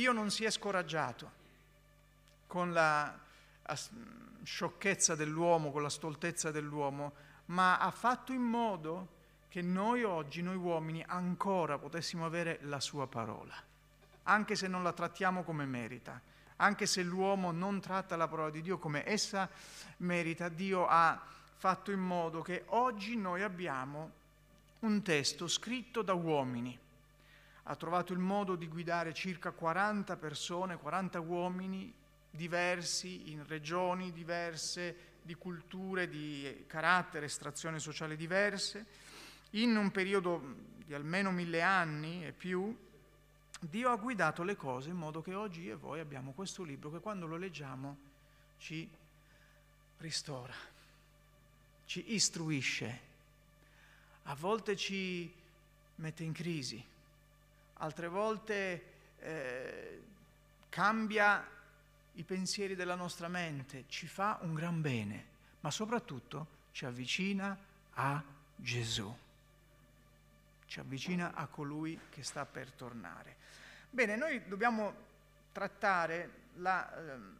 Dio non si è scoraggiato con la sciocchezza dell'uomo, con la stoltezza dell'uomo, ma ha fatto in modo che noi oggi, noi uomini, ancora potessimo avere la sua parola, anche se non la trattiamo come merita, anche se l'uomo non tratta la parola di Dio come essa merita, Dio ha fatto in modo che oggi noi abbiamo un testo scritto da uomini. Ha trovato il modo di guidare circa 40 persone, 40 uomini diversi, in regioni diverse, di culture, di carattere, estrazione sociale diverse, in un periodo di almeno mille anni e più, Dio ha guidato le cose in modo che oggi io e voi abbiamo questo libro che quando lo leggiamo ci ristora, ci istruisce, a volte ci mette in crisi, altre volte eh, cambia i pensieri della nostra mente, ci fa un gran bene, ma soprattutto ci avvicina a Gesù, ci avvicina a colui che sta per tornare. Bene, noi dobbiamo trattare la, ehm,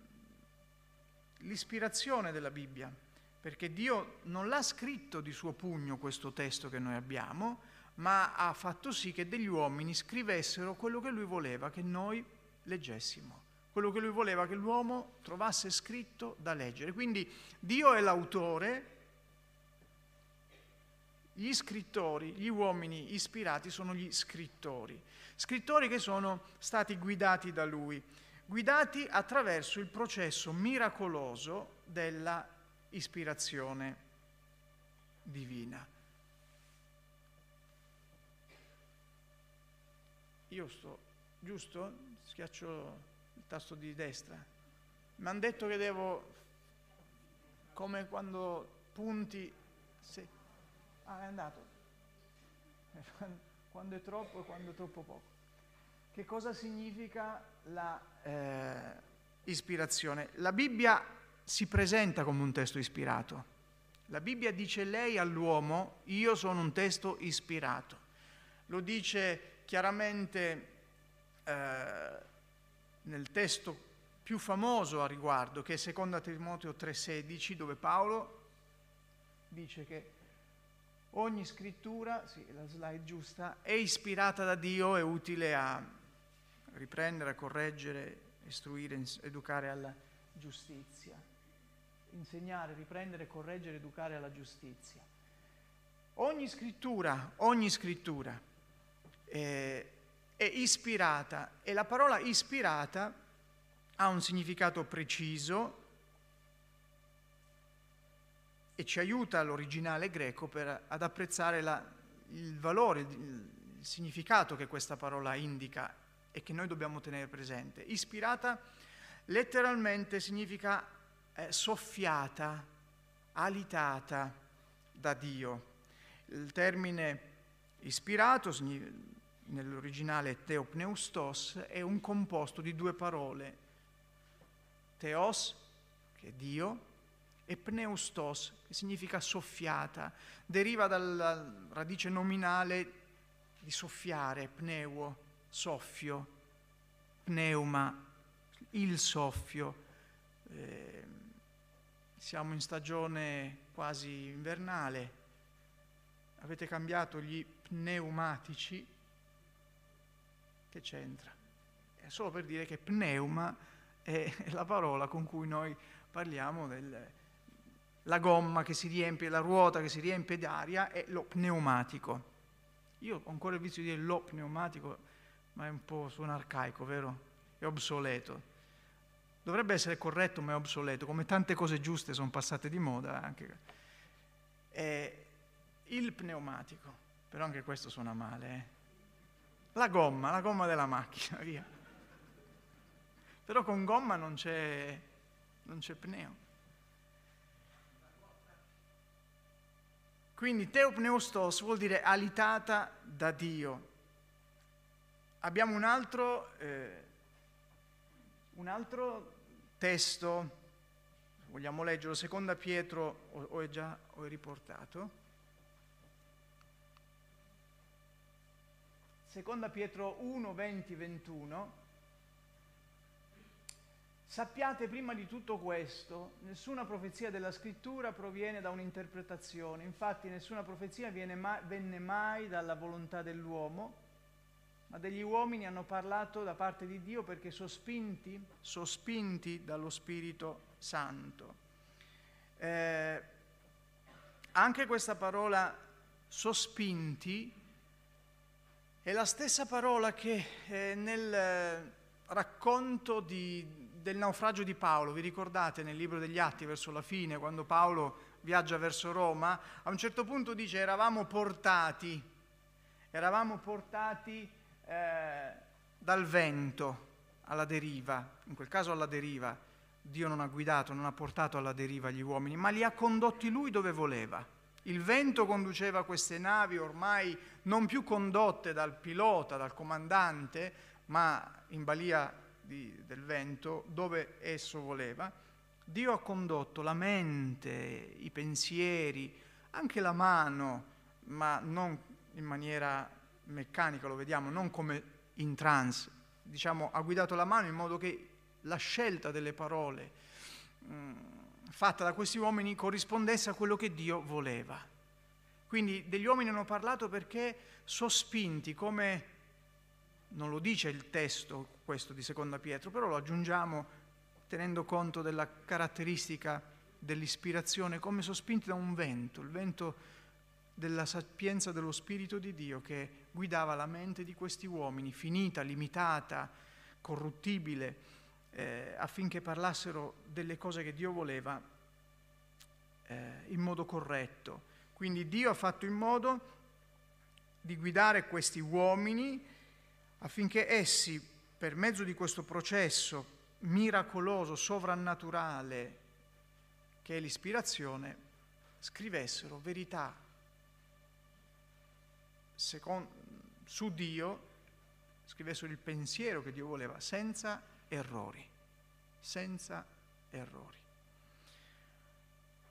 l'ispirazione della Bibbia, perché Dio non l'ha scritto di suo pugno questo testo che noi abbiamo, ma ha fatto sì che degli uomini scrivessero quello che lui voleva che noi leggessimo, quello che lui voleva che l'uomo trovasse scritto da leggere. Quindi Dio è l'autore, gli scrittori, gli uomini ispirati sono gli scrittori, scrittori che sono stati guidati da lui, guidati attraverso il processo miracoloso della ispirazione divina. Io sto, giusto? Schiaccio il tasto di destra. Mi hanno detto che devo, come quando punti, se, ah è andato, quando è troppo e quando è troppo poco. Che cosa significa la eh, ispirazione? La Bibbia si presenta come un testo ispirato. La Bibbia dice lei all'uomo, io sono un testo ispirato. Lo dice chiaramente eh, nel testo più famoso a riguardo, che è 2 Timoteo 3,16, dove Paolo dice che ogni scrittura, sì, la slide giusta, è ispirata da Dio, è utile a riprendere, a correggere, istruire, educare alla giustizia. Insegnare, riprendere, correggere, educare alla giustizia. Ogni scrittura, ogni scrittura eh, è ispirata e la parola ispirata ha un significato preciso e ci aiuta l'originale greco per, ad apprezzare la, il valore, il, il significato che questa parola indica e che noi dobbiamo tenere presente. Ispirata letteralmente significa eh, soffiata, alitata da Dio. Il termine ispirato nell'originale teopneustos è un composto di due parole, teos, che è Dio, e pneustos, che significa soffiata, deriva dalla radice nominale di soffiare, pneuo, soffio, pneuma, il soffio. Eh, siamo in stagione quasi invernale, avete cambiato gli pneumatici, che c'entra? È solo per dire che pneuma è la parola con cui noi parliamo del, la gomma che si riempie, la ruota che si riempie d'aria è lo pneumatico. Io ho ancora il vizio di dire lo pneumatico, ma è un po' suona arcaico, vero? È obsoleto. Dovrebbe essere corretto, ma è obsoleto, come tante cose giuste sono passate di moda anche. È il pneumatico, però anche questo suona male. Eh? La gomma, la gomma della macchina, via. Però con gomma non c'è, non c'è pneo. Quindi teopneustos vuol dire alitata da Dio. Abbiamo un altro, eh, un altro testo, vogliamo leggerlo, seconda Pietro, o, o è già o è riportato? Seconda Pietro 1, 20, 21. sappiate prima di tutto questo, nessuna profezia della scrittura proviene da un'interpretazione, infatti nessuna profezia mai, venne mai dalla volontà dell'uomo, ma degli uomini hanno parlato da parte di Dio perché sospinti, sospinti dallo Spirito Santo. Eh, anche questa parola sospinti è la stessa parola che eh, nel eh, racconto di, del naufragio di Paolo, vi ricordate nel libro degli Atti verso la fine, quando Paolo viaggia verso Roma, a un certo punto dice eravamo portati, eravamo portati eh, dal vento alla deriva, in quel caso alla deriva, Dio non ha guidato, non ha portato alla deriva gli uomini, ma li ha condotti lui dove voleva. Il vento conduceva queste navi ormai non più condotte dal pilota, dal comandante, ma in balia di, del vento dove esso voleva. Dio ha condotto la mente, i pensieri, anche la mano, ma non in maniera meccanica, lo vediamo, non come in trance. Diciamo, ha guidato la mano in modo che la scelta delle parole mh, mm, fatta da questi uomini corrispondesse a quello che Dio voleva. Quindi degli uomini hanno parlato perché sospinti come non lo dice il testo questo di Seconda Pietro, però lo aggiungiamo tenendo conto della caratteristica dell'ispirazione come sospinti da un vento, il vento della sapienza dello Spirito di Dio che guidava la mente di questi uomini, finita, limitata, corruttibile, eh, affinché parlassero delle cose che Dio voleva eh, in modo corretto. Quindi Dio ha fatto in modo di guidare questi uomini affinché essi, per mezzo di questo processo miracoloso, sovrannaturale, che è l'ispirazione, scrivessero verità secondo, su Dio, scrivessero il pensiero che Dio voleva, senza errori, senza errori.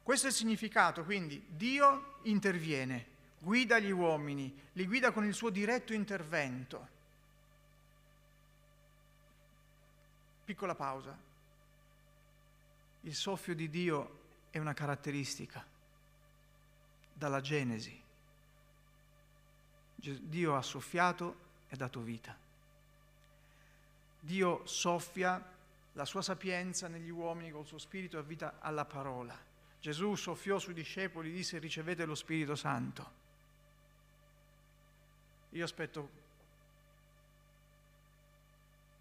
Questo è il significato, quindi Dio interviene, guida gli uomini, li guida con il suo diretto intervento Piccola pausa. Il soffio di Dio è una caratteristica dalla Genesi. Dio ha soffiato e ha dato vita. Dio soffia la sua sapienza negli uomini col suo spirito e vita alla parola. Gesù soffiò sui discepoli, disse ricevete lo Spirito Santo. Io aspetto,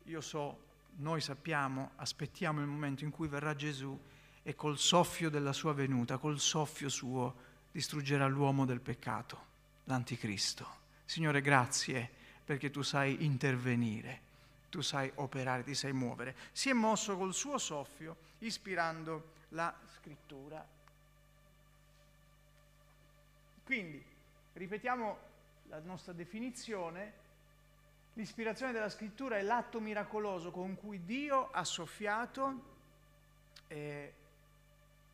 io so noi sappiamo, aspettiamo il momento in cui verrà Gesù e col soffio della sua venuta, col soffio suo, distruggerà l'uomo del peccato, l'anticristo. Signore, grazie perché tu sai intervenire, tu sai operare, ti sai muovere. Si è mosso col suo soffio, ispirando la scrittura. Quindi, ripetiamo la nostra definizione, L'ispirazione della scrittura è l'atto miracoloso con cui Dio ha soffiato eh,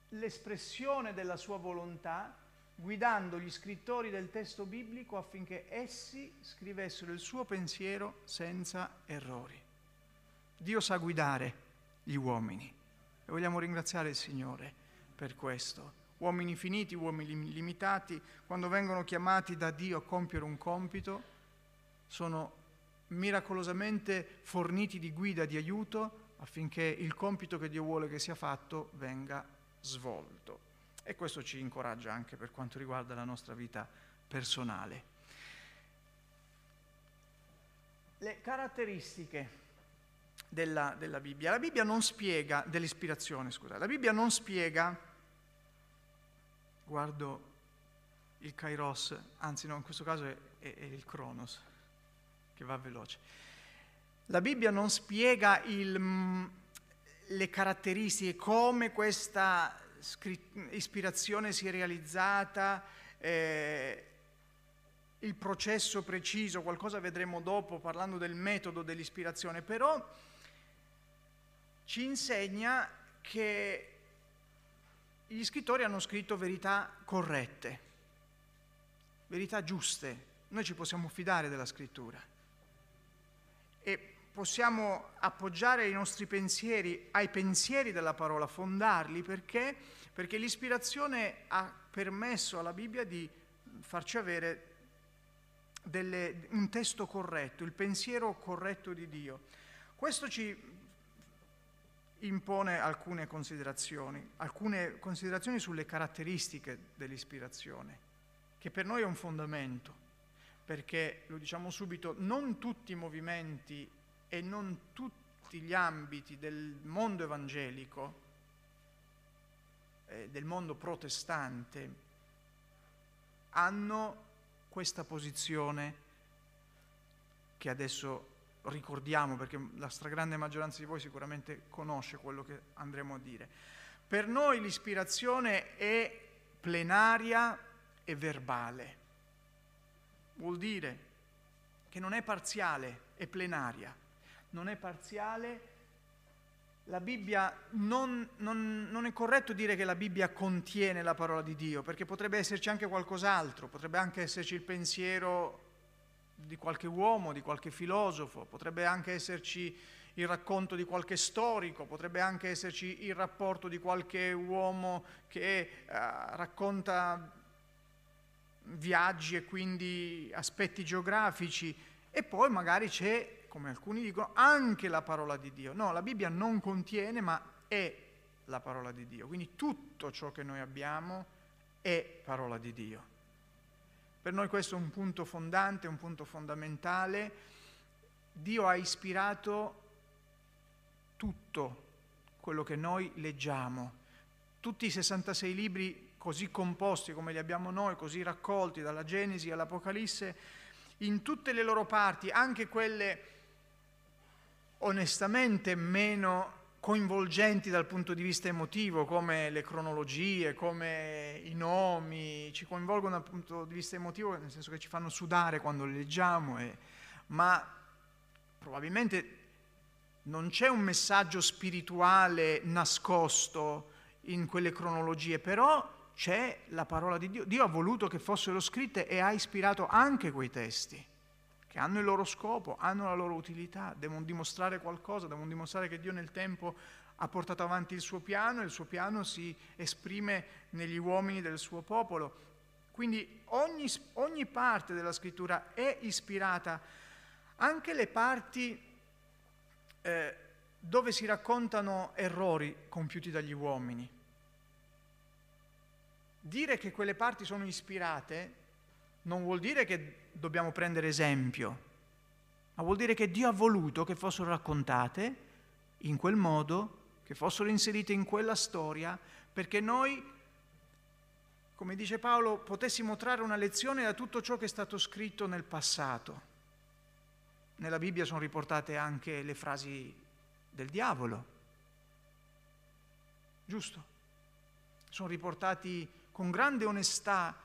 l'espressione della sua volontà, guidando gli scrittori del testo biblico affinché essi scrivessero il suo pensiero senza errori. Dio sa guidare gli uomini e vogliamo ringraziare il Signore per questo. Uomini finiti, uomini limitati, quando vengono chiamati da Dio a compiere un compito, sono miracolosamente forniti di guida, di aiuto, affinché il compito che Dio vuole che sia fatto venga svolto. E questo ci incoraggia anche per quanto riguarda la nostra vita personale. Le caratteristiche della, della Bibbia. La Bibbia non spiega, dell'ispirazione, scusa, la Bibbia non spiega, guardo il Kairos, anzi no, in questo caso è, è, è il Kronos, che va veloce. La Bibbia non spiega il, mm, le caratteristiche, come questa ispirazione si è realizzata, eh, il processo preciso, qualcosa vedremo dopo parlando del metodo dell'ispirazione, però ci insegna che gli scrittori hanno scritto verità corrette, verità giuste. Noi ci possiamo fidare della scrittura. E possiamo appoggiare i nostri pensieri ai pensieri della parola, fondarli perché? Perché l'ispirazione ha permesso alla Bibbia di farci avere delle, un testo corretto, il pensiero corretto di Dio. Questo ci impone alcune considerazioni, alcune considerazioni sulle caratteristiche dell'ispirazione, che per noi è un fondamento, perché, lo diciamo subito, non tutti i movimenti e non tutti gli ambiti del mondo evangelico, eh, del mondo protestante, hanno questa posizione che adesso ricordiamo perché la stragrande maggioranza di voi sicuramente conosce quello che andremo a dire. Per noi l'ispirazione è plenaria e verbale. Vuol dire che non è parziale, è plenaria. Non è parziale. La Bibbia non, non, non, è corretto dire che la Bibbia contiene la parola di Dio, perché potrebbe esserci anche qualcos'altro, potrebbe anche esserci il pensiero di qualche uomo, di qualche filosofo, potrebbe anche esserci il racconto di qualche storico, potrebbe anche esserci il rapporto di qualche uomo che uh, racconta viaggi e quindi aspetti geografici e poi magari c'è, come alcuni dicono, anche la parola di Dio. No, la Bibbia non contiene, ma è la parola di Dio. Quindi tutto ciò che noi abbiamo è parola di Dio. Per noi questo è un punto fondante, un punto fondamentale. Dio ha ispirato tutto quello che noi leggiamo. Tutti i 66 libri così composti come li abbiamo noi, così raccolti dalla Genesi all'Apocalisse, in tutte le loro parti, anche quelle onestamente meno coinvolgenti dal punto di vista emotivo, come le cronologie, come i nomi, ci coinvolgono dal punto di vista emotivo, nel senso che ci fanno sudare quando le leggiamo, e, ma probabilmente non c'è un messaggio spirituale nascosto in quelle cronologie, però c'è la parola di Dio. Dio ha voluto che fossero scritte e ha ispirato anche quei testi che hanno il loro scopo, hanno la loro utilità, devono dimostrare qualcosa, devono dimostrare che Dio nel tempo ha portato avanti il suo piano e il suo piano si esprime negli uomini del suo popolo. Quindi ogni, ogni parte della scrittura è ispirata, anche le parti eh, dove si raccontano errori compiuti dagli uomini. Dire che quelle parti sono ispirate non vuol dire che dobbiamo prendere esempio, ma vuol dire che Dio ha voluto che fossero raccontate in quel modo, che fossero inserite in quella storia, perché noi, come dice Paolo, potessimo trarre una lezione da tutto ciò che è stato scritto nel passato. Nella Bibbia sono riportate anche le frasi del diavolo, giusto? Sono riportati con grande onestà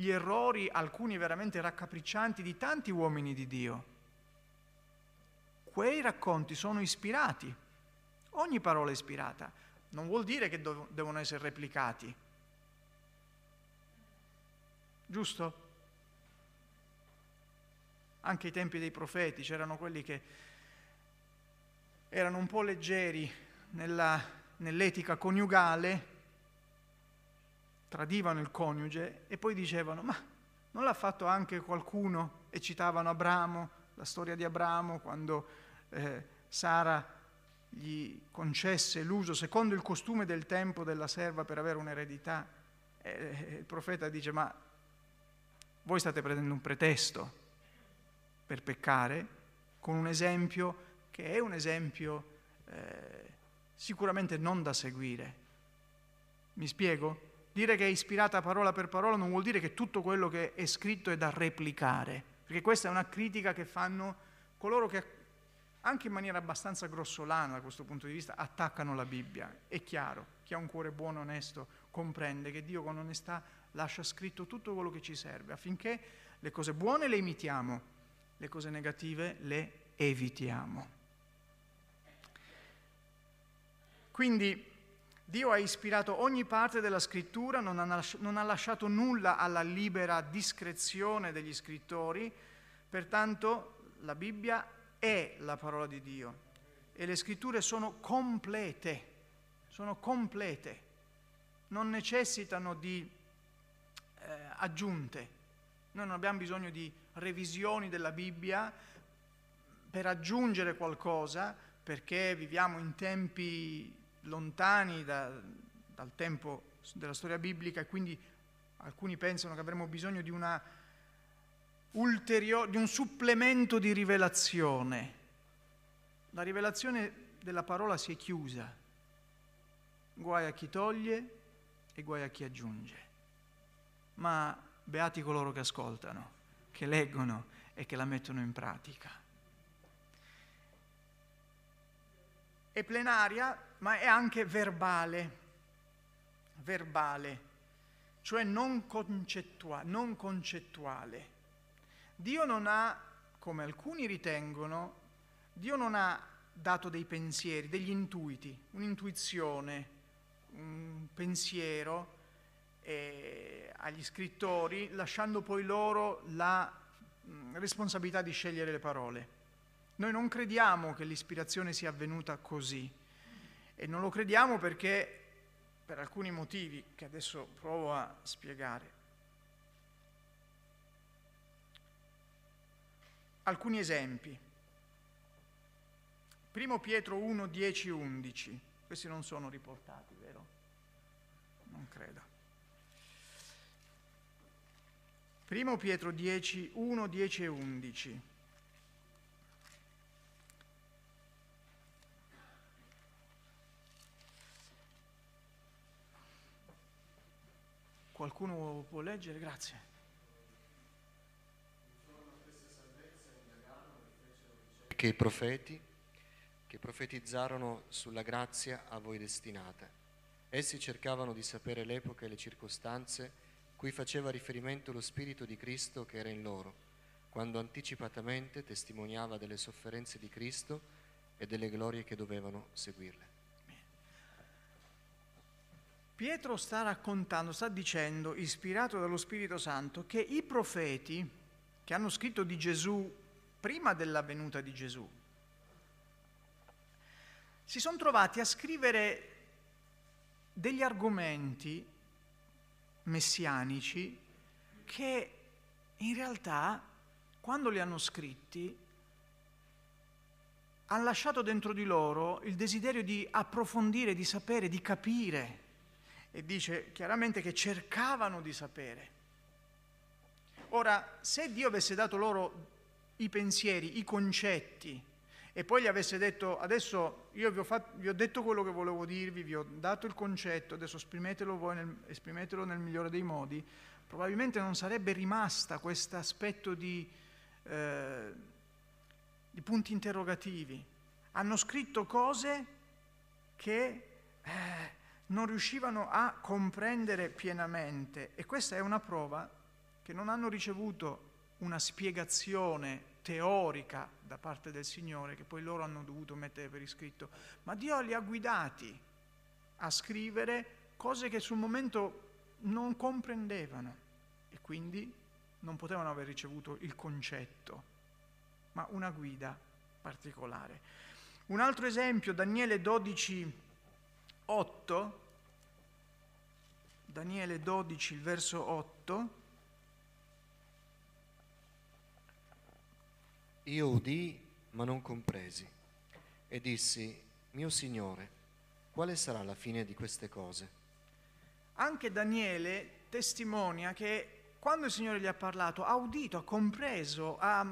gli errori, alcuni veramente raccapriccianti, di tanti uomini di Dio. Quei racconti sono ispirati, ogni parola è ispirata, non vuol dire che dov- devono essere replicati. Giusto? Anche ai tempi dei profeti c'erano quelli che erano un po' leggeri nella, nell'etica coniugale tradivano il coniuge e poi dicevano ma non l'ha fatto anche qualcuno e citavano Abramo, la storia di Abramo quando eh, Sara gli concesse l'uso secondo il costume del tempo della serva per avere un'eredità. E il profeta dice ma voi state prendendo un pretesto per peccare con un esempio che è un esempio eh, sicuramente non da seguire. Mi spiego? Dire che è ispirata parola per parola non vuol dire che tutto quello che è scritto è da replicare, perché questa è una critica che fanno coloro che anche in maniera abbastanza grossolana da questo punto di vista attaccano la Bibbia. È chiaro, chi ha un cuore buono onesto comprende che Dio con onestà lascia scritto tutto quello che ci serve affinché le cose buone le imitiamo, le cose negative le evitiamo. Quindi Dio ha ispirato ogni parte della scrittura, non ha, lasciato nulla alla libera discrezione degli scrittori, pertanto la Bibbia è la parola di Dio e le scritture sono complete, sono complete, non necessitano di eh, aggiunte. Noi non abbiamo bisogno di revisioni della Bibbia per aggiungere qualcosa, perché viviamo in tempi lontani da, dal tempo della storia biblica e quindi alcuni pensano che avremo bisogno di, una di un supplemento di rivelazione. La rivelazione della parola si è chiusa, guai a chi toglie e guai a chi aggiunge. Ma beati coloro che ascoltano, che leggono e che la mettono in pratica. È plenaria, ma è anche verbale, verbale, cioè non, concettua- non concettuale. Dio non ha, come alcuni ritengono, Dio non ha dato dei pensieri, degli intuiti, un'intuizione, un pensiero eh, agli scrittori, lasciando poi loro la mh, responsabilità di scegliere le parole. Noi non crediamo che l'ispirazione sia avvenuta così e non lo crediamo perché per alcuni motivi che adesso provo a spiegare. Alcuni esempi. Primo Pietro 1, 10, 11. Questi non sono riportati, vero? Non credo. Primo Pietro 10, 1, 10 e 11. Qualcuno può leggere? Grazie. Che i profeti che profetizzarono sulla grazia a voi destinata. Essi cercavano di sapere l'epoca e le circostanze cui faceva riferimento lo Spirito di Cristo che era in loro, quando anticipatamente testimoniava delle sofferenze di Cristo e delle glorie che dovevano seguirle. Pietro sta raccontando, sta dicendo, ispirato dallo Spirito Santo, che i profeti che hanno scritto di Gesù prima della venuta di Gesù si sono trovati a scrivere degli argomenti messianici che in realtà, quando li hanno scritti, hanno lasciato dentro di loro il desiderio di approfondire, di sapere, di capire e dice chiaramente che cercavano di sapere. Ora, se Dio avesse dato loro i pensieri, i concetti, e poi gli avesse detto adesso io vi ho, fatto, vi ho, detto quello che volevo dirvi, vi ho dato il concetto, adesso esprimetelo voi, nel, esprimetelo nel migliore dei modi, probabilmente non sarebbe rimasta questo aspetto di, eh, di, punti interrogativi. Hanno scritto cose che eh, non riuscivano a comprendere pienamente e questa è una prova che non hanno ricevuto una spiegazione teorica da parte del Signore che poi loro hanno dovuto mettere per iscritto, ma Dio li ha guidati a scrivere cose che sul momento non comprendevano e quindi non potevano aver ricevuto il concetto, ma una guida particolare. Un altro esempio, Daniele 12, 8, Daniele 12, il verso 8. Io udì, ma non compresi, e dissi, mio Signore, quale sarà la fine di queste cose? Anche Daniele testimonia che quando il Signore gli ha parlato, ha udito, ha compreso, ha,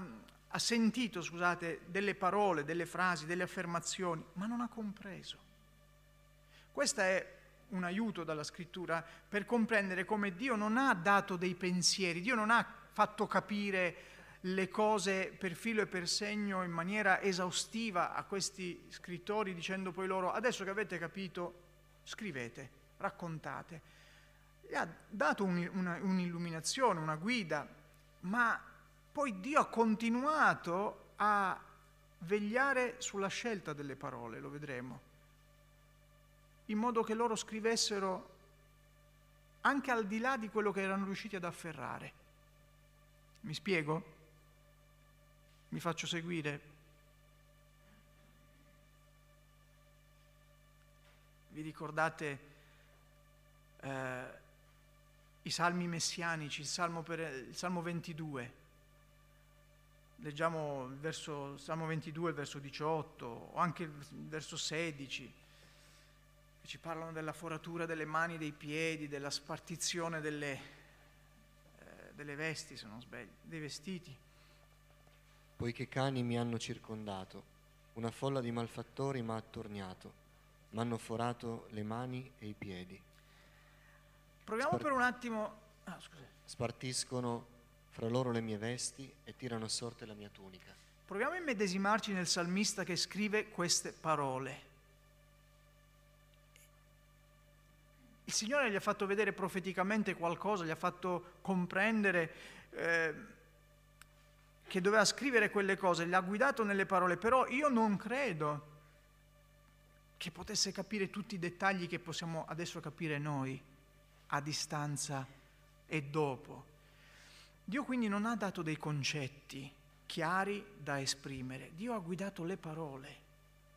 ha sentito, scusate, delle parole, delle frasi, delle affermazioni, ma non ha compreso. Questo è un aiuto dalla scrittura per comprendere come Dio non ha dato dei pensieri, Dio non ha fatto capire le cose per filo e per segno in maniera esaustiva a questi scrittori dicendo poi loro adesso che avete capito scrivete, raccontate. Gli ha dato un, una, un'illuminazione, una guida, ma poi Dio ha continuato a vegliare sulla scelta delle parole, lo vedremo in modo che loro scrivessero anche al di là di quello che erano riusciti ad afferrare. Mi spiego? Mi faccio seguire? Vi ricordate eh, i salmi messianici, il salmo, per, il salmo 22? Leggiamo il verso, Salmo 22, il verso 18 o anche il verso 16 ci parlano della foratura delle mani e dei piedi, della spartizione delle, eh, delle vesti, se non sbaglio, dei vestiti. Poiché cani mi hanno circondato, una folla di malfattori mi ha attorniato, mi hanno forato le mani e i piedi. Proviamo Spar- per un attimo... Ah, Spartiscono fra loro le mie vesti e tirano a sorte la mia tunica. Proviamo a immedesimarci nel salmista che scrive queste parole. Il Signore gli ha fatto vedere profeticamente qualcosa, gli ha fatto comprendere eh, che doveva scrivere quelle cose, gli ha guidato nelle parole, però io non credo che potesse capire tutti i dettagli che possiamo adesso capire noi a distanza e dopo. Dio quindi non ha dato dei concetti chiari da esprimere, Dio ha guidato le parole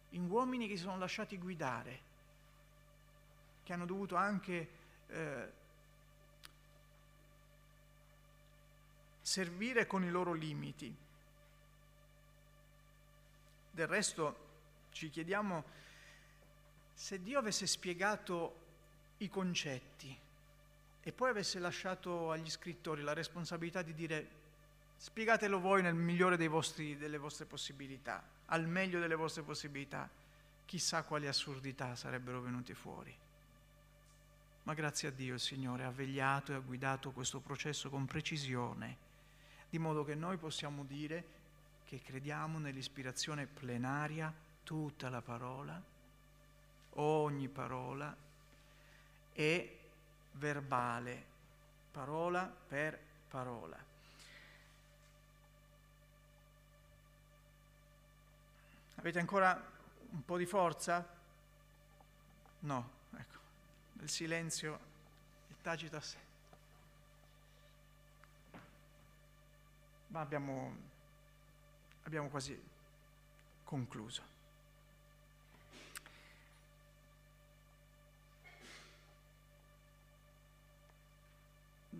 in uomini che si sono lasciati guidare, che hanno dovuto anche eh, servire con i loro limiti. Del resto ci chiediamo se Dio avesse spiegato i concetti e poi avesse lasciato agli scrittori la responsabilità di dire spiegatelo voi nel migliore vostri, delle vostre possibilità, al meglio delle vostre possibilità, chissà quali assurdità sarebbero venute fuori. Ma grazie a Dio il Signore ha vegliato e ha guidato questo processo con precisione, di modo che noi possiamo dire che crediamo nell'ispirazione plenaria, tutta la parola, ogni parola, e verbale, parola per parola. Avete ancora un po' di forza? No, nel silenzio, il tacito assente. Ma abbiamo, abbiamo quasi concluso.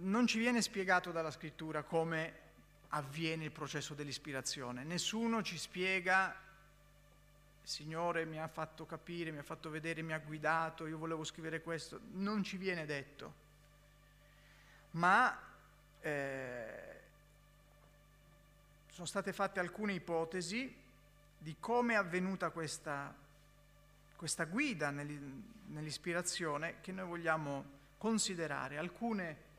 non ci viene spiegato dalla scrittura come avviene il processo dell'ispirazione. Nessuno ci spiega, il Signore mi ha fatto capire, mi ha fatto vedere, mi ha guidato, io volevo scrivere questo. Non ci viene detto. Ma eh, sono state fatte alcune ipotesi di come è avvenuta questa, questa guida nell'ispirazione che noi vogliamo considerare. Alcune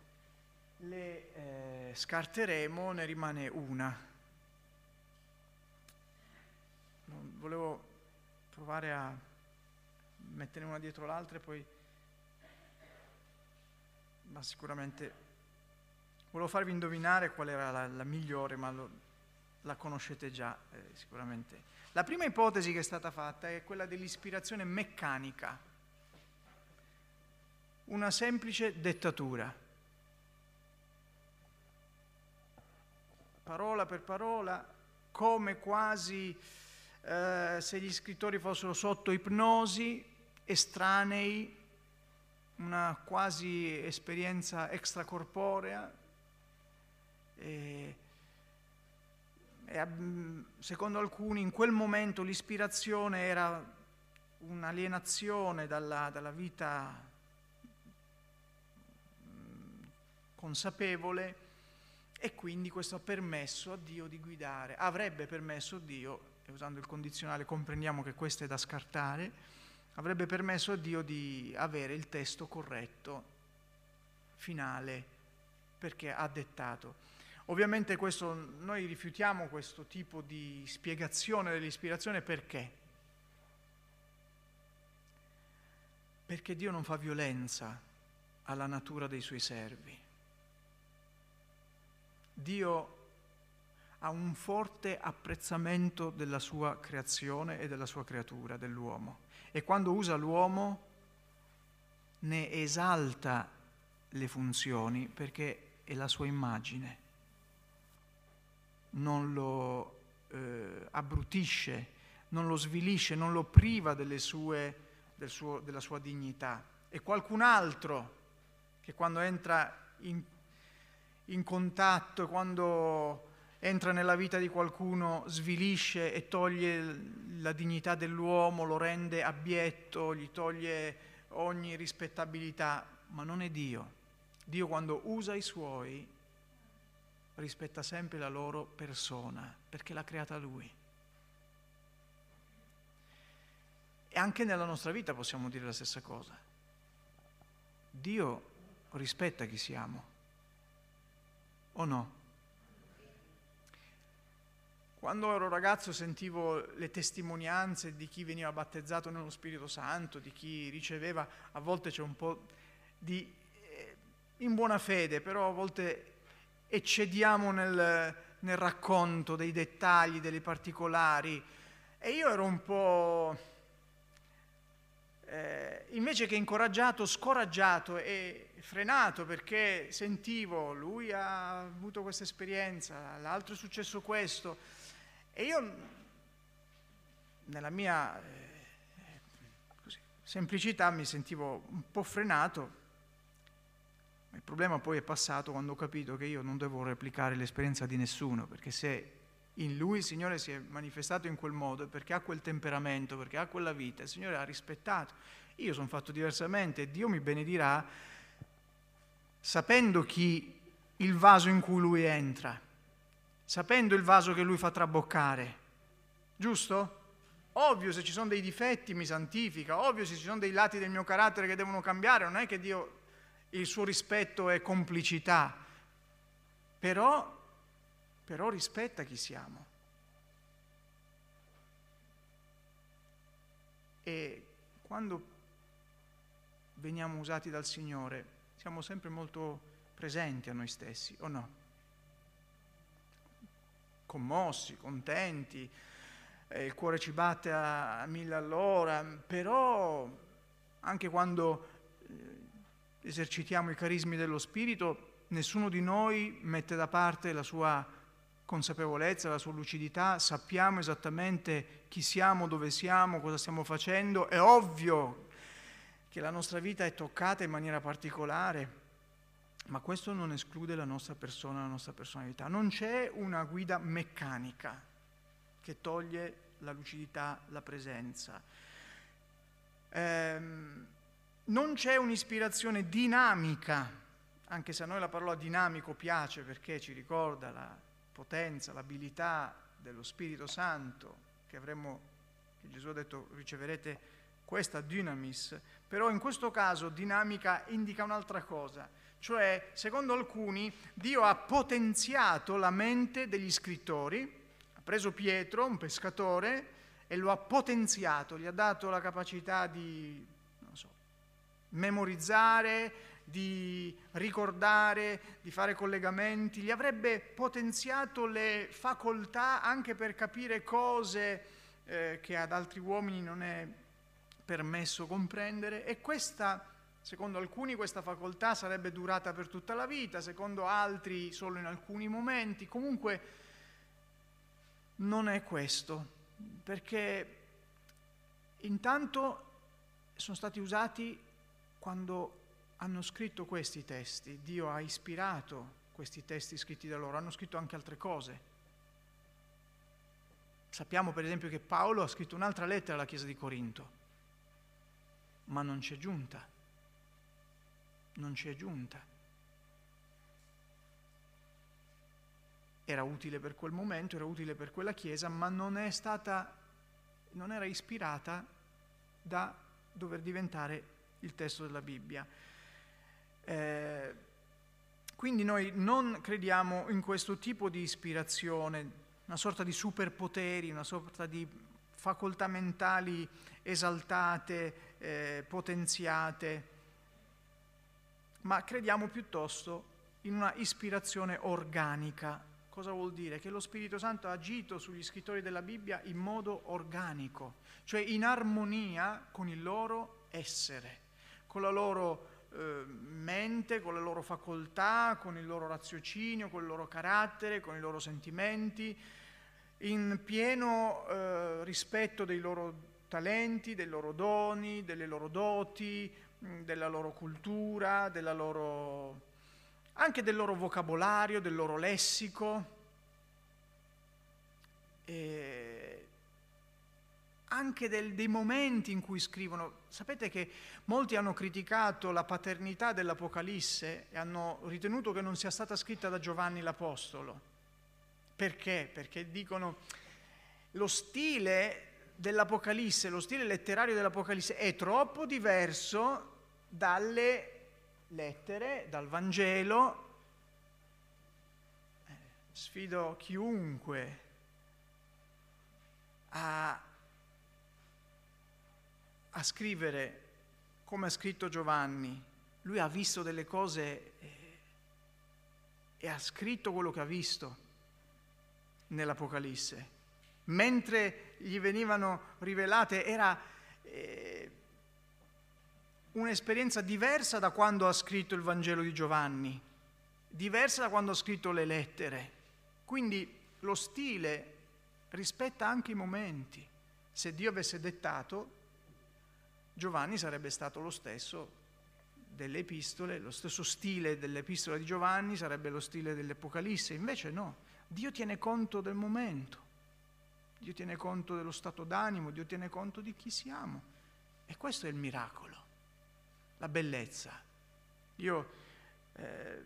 le eh, scarteremo, ne rimane una. Volevo provare a mettere una dietro l'altra e poi, ma sicuramente, volevo farvi indovinare qual era la, la migliore, ma lo, la conoscete già eh, sicuramente. La prima ipotesi che è stata fatta è quella dell'ispirazione meccanica, una semplice dettatura. parola per parola, come quasi eh, se gli scrittori fossero sotto ipnosi, estranei, una quasi esperienza extracorporea. E, e, secondo alcuni in quel momento l'ispirazione era un'alienazione dalla, dalla vita consapevole e quindi questo ha permesso a Dio di guidare, avrebbe permesso a Dio, usando il condizionale comprendiamo che questo è da scartare, avrebbe permesso a Dio di avere il testo corretto, finale, perché ha dettato. Ovviamente questo, noi rifiutiamo questo tipo di spiegazione dell'ispirazione perché? Perché Dio non fa violenza alla natura dei suoi servi. Dio ha un forte apprezzamento della sua creazione e della sua creatura, dell'uomo. E quando usa l'uomo ne esalta le funzioni perché è la sua immagine. Non lo eh, abbrutisce, non lo svilisce, non lo priva sue, del suo, della sua dignità. E qualcun altro che quando entra in, in contatto, quando entra nella vita di qualcuno, svilisce e toglie la dignità dell'uomo, lo rende abietto, gli toglie ogni rispettabilità, ma non è Dio. Dio quando usa i suoi rispetta sempre la loro persona, perché l'ha creata Lui. E anche nella nostra vita possiamo dire la stessa cosa. Dio rispetta chi siamo, o no? Quando ero ragazzo sentivo le testimonianze di chi veniva battezzato nello Spirito Santo, di chi riceveva, a volte c'è un po' di eh, in buona fede, però a volte eccediamo nel, nel racconto dei dettagli, dei particolari. E io ero un po', eh, invece che incoraggiato, scoraggiato e frenato perché sentivo, lui ha avuto questa esperienza, l'altro è successo questo. E io, nella mia eh, così, semplicità, mi sentivo un po' frenato. Il problema poi è passato quando ho capito che io non devo replicare l'esperienza di nessuno, perché se in lui il Signore si è manifestato in quel modo, perché ha quel temperamento, perché ha quella vita, il Signore ha rispettato. Io sono fatto diversamente e Dio mi benedirà sapendo chi il vaso in cui lui entra sapendo il vaso che lui fa traboccare. Giusto? Ovvio se ci sono dei difetti mi santifica, ovvio se ci sono dei lati del mio carattere che devono cambiare, non è che Dio il suo rispetto è complicità, però, però rispetta chi siamo. E quando veniamo usati dal Signore siamo sempre molto presenti a noi stessi, o no? Commossi, contenti, il cuore ci batte a, a mille all'ora, però anche quando eh, esercitiamo i carismi dello Spirito, nessuno di noi mette da parte la sua consapevolezza, la sua lucidità, sappiamo esattamente chi siamo, dove siamo, cosa stiamo facendo. È ovvio che la nostra vita è toccata in maniera particolare, ma questo non esclude la nostra persona, la nostra personalità. Non c'è una guida meccanica che toglie la lucidità, la presenza. Ehm, non c'è un'ispirazione dinamica, anche se a noi la parola dinamico piace perché ci ricorda la potenza, l'abilità dello Spirito Santo che avremo, che Gesù ha detto riceverete questa dynamis, però in questo caso dinamica indica un'altra cosa cioè, secondo alcuni, Dio ha potenziato la mente degli scrittori, ha preso Pietro, un pescatore, e lo ha potenziato, gli ha dato la capacità di so, memorizzare, di ricordare, di fare collegamenti, gli avrebbe potenziato le facoltà anche per capire cose eh, che ad altri uomini non è permesso comprendere e questa Secondo alcuni questa facoltà sarebbe durata per tutta la vita, secondo altri solo in alcuni momenti. Comunque non è questo, perché intanto sono stati usati quando hanno scritto questi testi. Dio ha ispirato questi testi scritti da loro, hanno scritto anche altre cose. Sappiamo per esempio che Paolo ha scritto un'altra lettera alla Chiesa di Corinto, ma non c'è giunta non ci è giunta. Era utile per quel momento, era utile per quella chiesa, ma non è stata, non era ispirata da dover diventare il testo della Bibbia. Eh, quindi noi non crediamo in questo tipo di ispirazione, una sorta di superpoteri, una sorta di facoltà mentali esaltate, eh, potenziate, ma crediamo piuttosto in una ispirazione organica. Cosa vuol dire? Che lo Spirito Santo ha agito sugli scrittori della Bibbia in modo organico, cioè in armonia con il loro essere, con la loro eh, mente, con le loro facoltà, con il loro raziocinio, con il loro carattere, con i loro sentimenti, in pieno eh, rispetto dei loro talenti, dei loro doni, delle loro doti, della loro cultura, della loro, anche del loro vocabolario, del loro lessico. E anche del, dei momenti in cui scrivono. Sapete che molti hanno criticato la paternità dell'Apocalisse e hanno ritenuto che non sia stata scritta da Giovanni l'Apostolo. Perché? Perché dicono lo stile dell'Apocalisse, lo stile letterario dell'Apocalisse è troppo diverso dalle lettere, dal Vangelo. Eh, sfido chiunque a a scrivere come ha scritto Giovanni. Lui ha visto delle cose eh, e ha scritto quello che ha visto nell'Apocalisse. Mentre gli venivano rivelate era eh, un'esperienza diversa da quando ha scritto il Vangelo di Giovanni, diversa da quando ha scritto le lettere. Quindi lo stile rispetta anche i momenti. Se Dio avesse dettato, Giovanni sarebbe stato lo stesso delle epistole, lo stesso stile dell'epistola di Giovanni sarebbe lo stile dell'Apocalisse, invece no, Dio tiene conto del momento, Dio tiene conto dello stato d'animo, Dio tiene conto di chi siamo e questo è il miracolo, la bellezza. Io eh,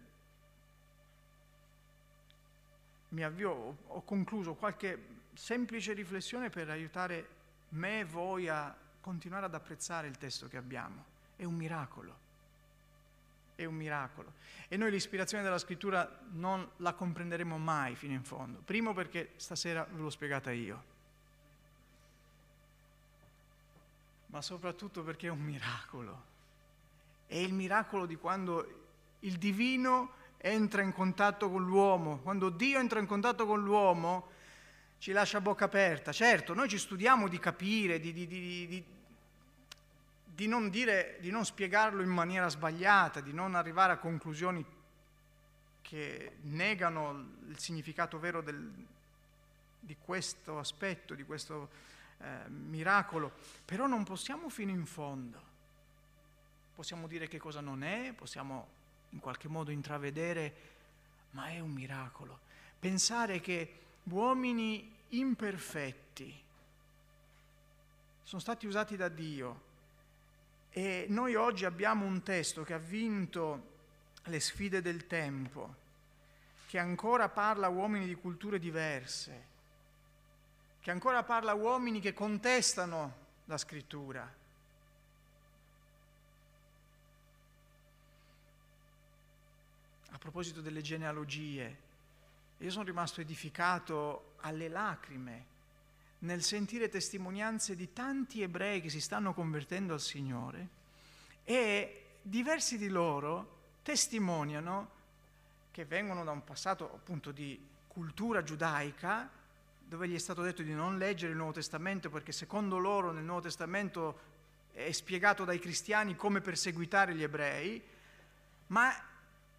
mi avvio, ho concluso qualche semplice riflessione per aiutare me e voi a continuare ad apprezzare il testo che abbiamo. È un miracolo. È un miracolo. E noi l'ispirazione della scrittura non la comprenderemo mai fino in fondo. Primo perché stasera ve l'ho spiegata io. Ma soprattutto perché è un miracolo. È il miracolo di quando il divino entra in contatto con l'uomo. Quando Dio entra in contatto con l'uomo ci lascia a bocca aperta. Certo, noi ci studiamo di capire, di, di, di, di non, dire, di non spiegarlo in maniera sbagliata, di non arrivare a conclusioni che negano il significato vero del, di questo aspetto, di questo eh, miracolo, però non possiamo fino in fondo. Possiamo dire che cosa non è, possiamo in qualche modo intravedere, ma è un miracolo. Pensare che uomini imperfetti sono stati usati da Dio e noi oggi abbiamo un testo che ha vinto le sfide del tempo, che ancora parla a uomini di culture diverse, che ancora parla a uomini che contestano la scrittura. A proposito delle genealogie, io sono rimasto edificato alle lacrime nel sentire testimonianze di tanti ebrei che si stanno convertendo al Signore e diversi di loro testimoniano che vengono da un passato appunto di cultura giudaica dove gli è stato detto di non leggere il Nuovo Testamento perché secondo loro nel Nuovo Testamento è spiegato dai cristiani come perseguitare gli ebrei, ma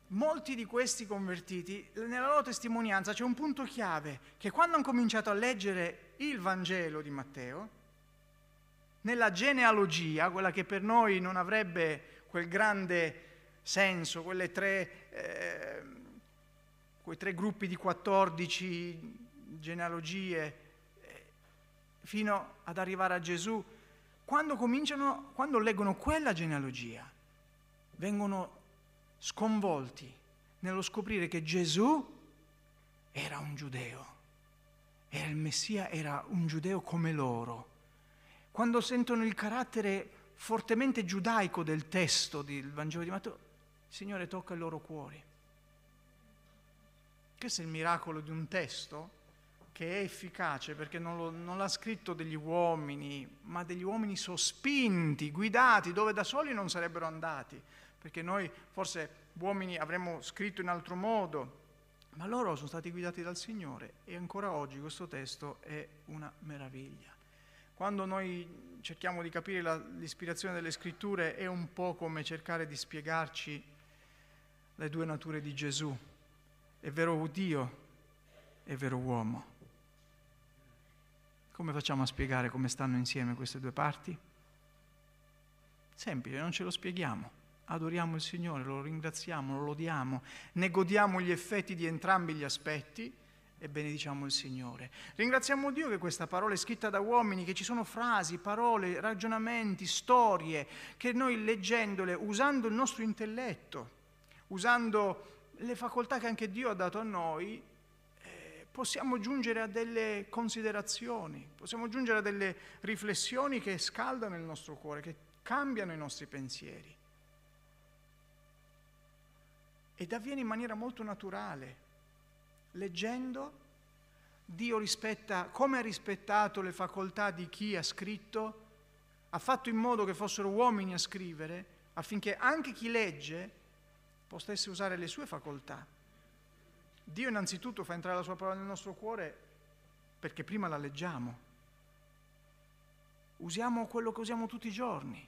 molti di questi convertiti, nella loro testimonianza c'è un punto chiave, che quando hanno cominciato a leggere il Vangelo di Matteo, nella genealogia, quella che per noi non avrebbe quel grande senso, tre, eh, quei tre gruppi di 14 genealogie, eh, fino ad arrivare a Gesù, quando cominciano, quando leggono quella genealogia, vengono sconvolti nello scoprire che Gesù era un giudeo, era il Messia, era un giudeo come loro. Quando sentono il carattere fortemente giudaico del testo del Vangelo di Matteo, il Signore tocca i loro cuori. Questo è il miracolo di un testo che è efficace perché non, lo, non, l'ha scritto degli uomini, ma degli uomini sospinti, guidati, dove da soli non sarebbero andati perché noi forse uomini avremmo scritto in altro modo, ma loro sono stati guidati dal Signore e ancora oggi questo testo è una meraviglia. Quando noi cerchiamo di capire la, l'ispirazione delle scritture è un po' come cercare di spiegarci le due nature di Gesù. È vero Dio, è vero uomo. Come facciamo a spiegare come stanno insieme queste due parti? Semplice, non ce lo spieghiamo. Adoriamo il Signore, lo ringraziamo, lo lodiamo, ne godiamo gli effetti di entrambi gli aspetti e benediciamo il Signore. Ringraziamo Dio che questa parola è scritta da uomini, che ci sono frasi, parole, ragionamenti, storie, che noi leggendole, usando il nostro intelletto, usando le facoltà che anche Dio ha dato a noi, eh, possiamo giungere a delle considerazioni, possiamo giungere a delle riflessioni che scaldano il nostro cuore, che cambiano i nostri pensieri. Ed avviene in maniera molto naturale leggendo, Dio rispetta, come ha rispettato le facoltà di chi ha scritto, ha fatto in modo che fossero uomini a scrivere, affinché anche chi legge potesse usare le sue facoltà. Dio innanzitutto fa entrare la sua parola nel nostro cuore perché prima la leggiamo. Usiamo quello che usiamo tutti i giorni.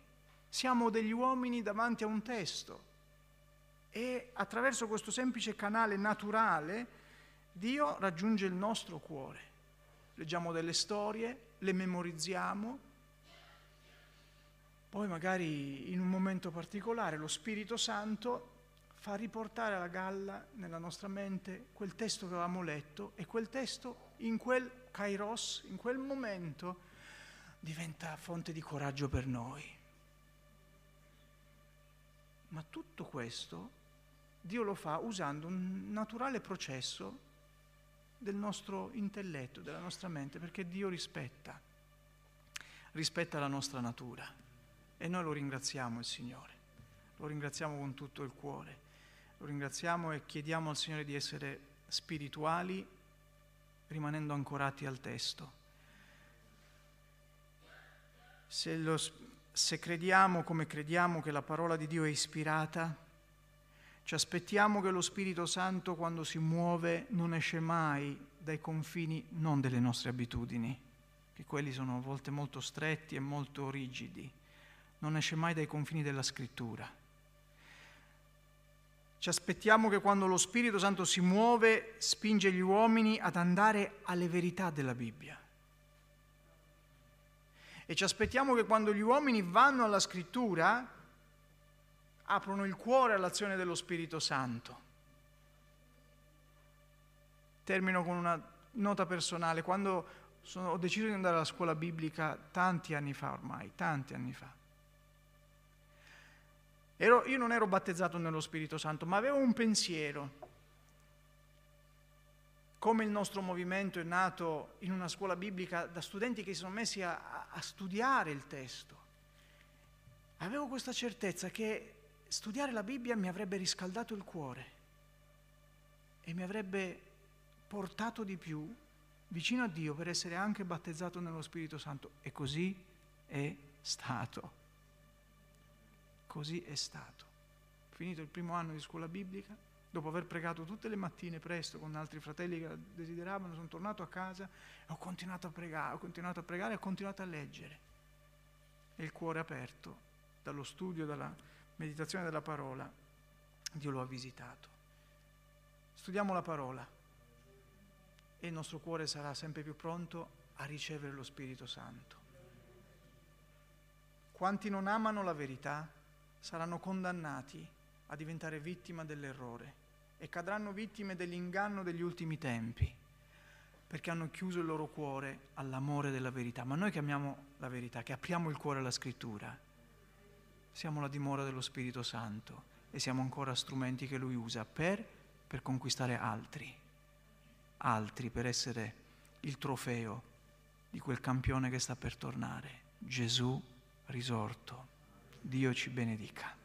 Siamo degli uomini davanti a un testo e attraverso questo semplice canale naturale Dio raggiunge il nostro cuore. Leggiamo delle storie, le memorizziamo, poi magari in un momento particolare lo Spirito Santo fa riportare alla galla nella nostra mente quel testo che avevamo letto e quel testo in quel kairos, in quel momento, diventa fonte di coraggio per noi. Ma tutto questo Dio lo fa usando un naturale processo del nostro intelletto, della nostra mente, perché Dio rispetta, rispetta la nostra natura e noi lo ringraziamo il Signore, lo ringraziamo con tutto il cuore, lo ringraziamo e chiediamo al Signore di essere spirituali rimanendo ancorati al testo. Se, lo, se crediamo come crediamo che la parola di Dio è ispirata, ci aspettiamo che lo Spirito Santo quando si muove non esce mai dai confini non delle nostre abitudini, che quelli sono a volte molto stretti e molto rigidi, non esce mai dai confini della scrittura. Ci aspettiamo che quando lo Spirito Santo si muove spinge gli uomini ad andare alle verità della Bibbia. E ci aspettiamo che quando gli uomini vanno alla scrittura aprono il cuore all'azione dello Spirito Santo. Termino con una nota personale. Quando sono, ho deciso di andare alla scuola biblica tanti anni fa ormai, tanti anni fa, ero, io non ero battezzato nello Spirito Santo, ma avevo un pensiero. Come il nostro movimento è nato in una scuola biblica da studenti che si sono messi a, a studiare il testo, avevo questa certezza che studiare la Bibbia mi avrebbe riscaldato il cuore e mi avrebbe portato di più vicino a Dio per essere anche battezzato nello Spirito Santo. E così è stato. Così è stato. Finito il primo anno di scuola biblica, dopo aver pregato tutte le mattine presto con altri fratelli che desideravano, sono tornato a casa e ho continuato a pregare, ho continuato a pregare e ho continuato a leggere. E il cuore aperto dallo studio, dalla meditazione della parola, Dio lo ha visitato. Studiamo la parola e il nostro cuore sarà sempre più pronto a ricevere lo Spirito Santo. Quanti non amano la verità saranno condannati a diventare vittima dell'errore e cadranno vittime dell'inganno degli ultimi tempi, perché hanno chiuso il loro cuore all'amore della verità. Ma noi che amiamo la verità, che apriamo il cuore alla scrittura, siamo la dimora dello Spirito Santo e siamo ancora strumenti che Lui usa per, per conquistare altri, altri per essere il trofeo di quel campione che sta per tornare, Gesù risorto. Dio ci benedica.